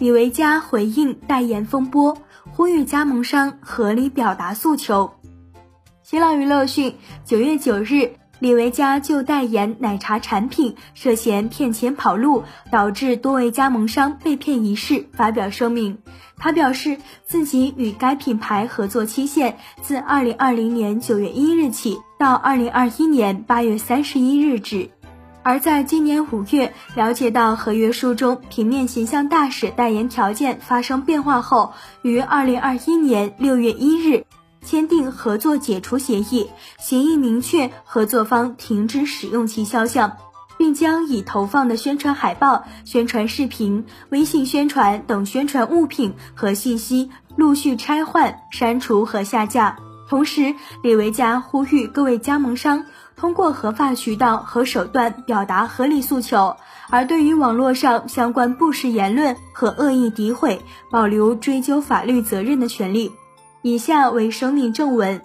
李维嘉回应代言风波，呼吁加盟商合理表达诉求。新浪娱乐讯，九月九日。李维嘉就代言奶茶产品涉嫌骗钱跑路，导致多位加盟商被骗一事发表声明。他表示，自己与该品牌合作期限自二零二零年九月一日起到二零二一年八月三十一日止。而在今年五月了解到合约书中平面形象大使代言条件发生变化后，于二零二一年六月一日。签订合作解除协议，协议明确合作方停止使用其肖像，并将已投放的宣传海报、宣传视频、微信宣传等宣传物品和信息陆续拆换、删除和下架。同时，李维嘉呼吁各位加盟商通过合法渠道和手段表达合理诉求，而对于网络上相关不实言论和恶意诋毁，保留追究法律责任的权利。以下为声明正文：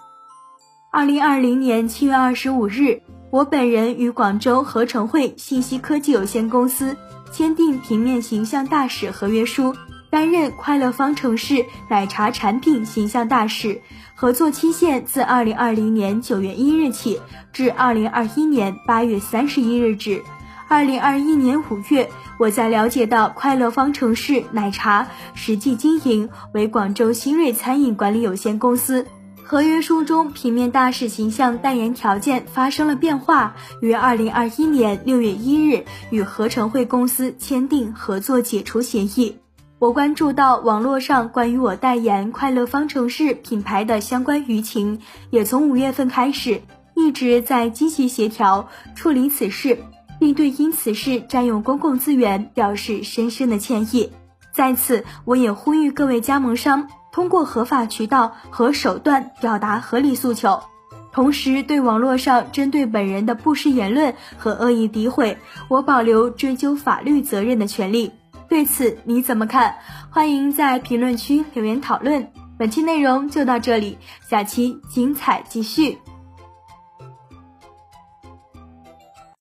二零二零年七月二十五日，我本人与广州合成汇信息科技有限公司签订平面形象大使合约书，担任快乐方程式奶茶产品形象大使，合作期限自二零二零年九月一日起至二零二一年八月三十一日止。二零二一年五月，我在了解到快乐方程式奶茶实际经营为广州新锐餐饮管理有限公司，合约书中平面大使形象代言条件发生了变化，于二零二一年六月一日与合成汇公司签订合作解除协议。我关注到网络上关于我代言快乐方程式品牌的相关舆情，也从五月份开始一直在积极协调处理此事。并对因此事占用公共资源表示深深的歉意。在此，我也呼吁各位加盟商通过合法渠道和手段表达合理诉求，同时对网络上针对本人的不实言论和恶意诋毁，我保留追究法律责任的权利。对此你怎么看？欢迎在评论区留言讨论。本期内容就到这里，下期精彩继续。